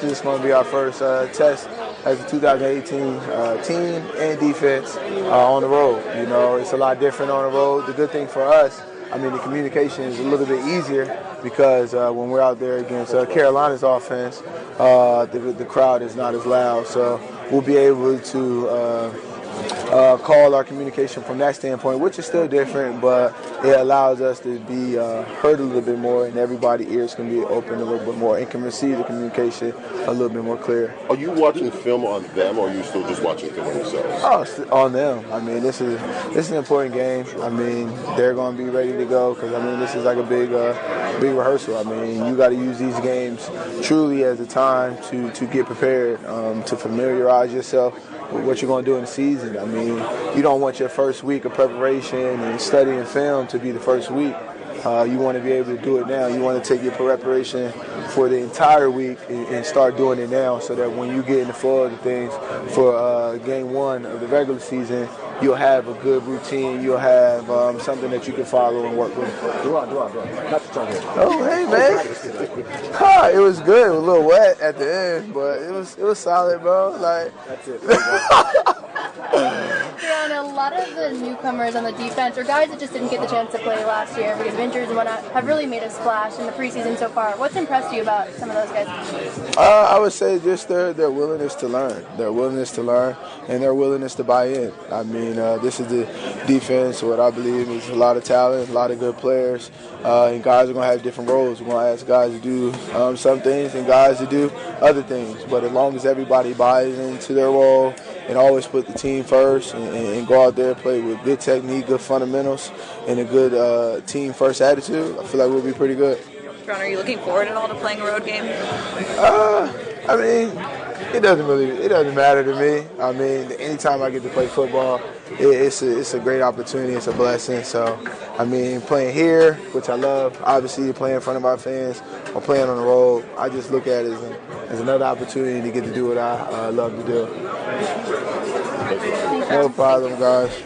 This is going to be our first uh, test as a 2018 uh, team and defense uh, on the road. You know, it's a lot different on the road. The good thing for us, I mean, the communication is a little bit easier because uh, when we're out there against uh, Carolina's offense, uh, the, the crowd is not as loud. So we'll be able to uh, call our communication from that standpoint, which is still different, but it allows us to be uh, heard a little bit more, and everybody's ears can be open a little bit more and can receive the communication a little bit more clear. Are you watching film on them, or are you still just watching film on yourselves? Oh, on them. I mean, this is this is an important game. I mean, they're going to be ready to go because I mean, this is like a big uh, big rehearsal. I mean, you got to use these games truly as a time to to get prepared, um, to familiarize yourself what you're going to do in the season. I mean, you don't want your first week of preparation and studying film to be the first week. Uh, you want to be able to do it now. You want to take your preparation for the entire week and, and, start doing it now so that when you get in the flow of the things for uh, game one of the regular season, you'll have a good routine. You'll have um, something that you can follow and work with. Do on, do on. To Oh, hey, man. huh, it was good. It was a little wet at the end, but it was it was solid, bro. Like That's it. Lot of the newcomers on the defense, or guys that just didn't get the chance to play last year because of injuries and whatnot, have really made a splash in the preseason so far. What's impressed you about some of those guys? Uh, I would say just their, their willingness to learn, their willingness to learn, and their willingness to buy in. I mean, uh, this is the defense, what I believe is a lot of talent, a lot of good players, uh, and guys are going to have different roles. We're going to ask guys to do um, some things and guys to do other things. But as long as everybody buys into their role and always put the team first and, and go out there and play with good technique, good fundamentals, and a good uh, team first attitude, I feel like we'll be pretty good. John, are you looking forward at all to playing a road game? Uh, I mean, it doesn't really, it doesn't matter to me. I mean, anytime I get to play football, it, it's a, it's a great opportunity. It's a blessing. So, I mean, playing here, which I love, obviously playing in front of our fans or playing on the road, I just look at it as, as another opportunity to get to do what I uh, love to do. No problem, guys.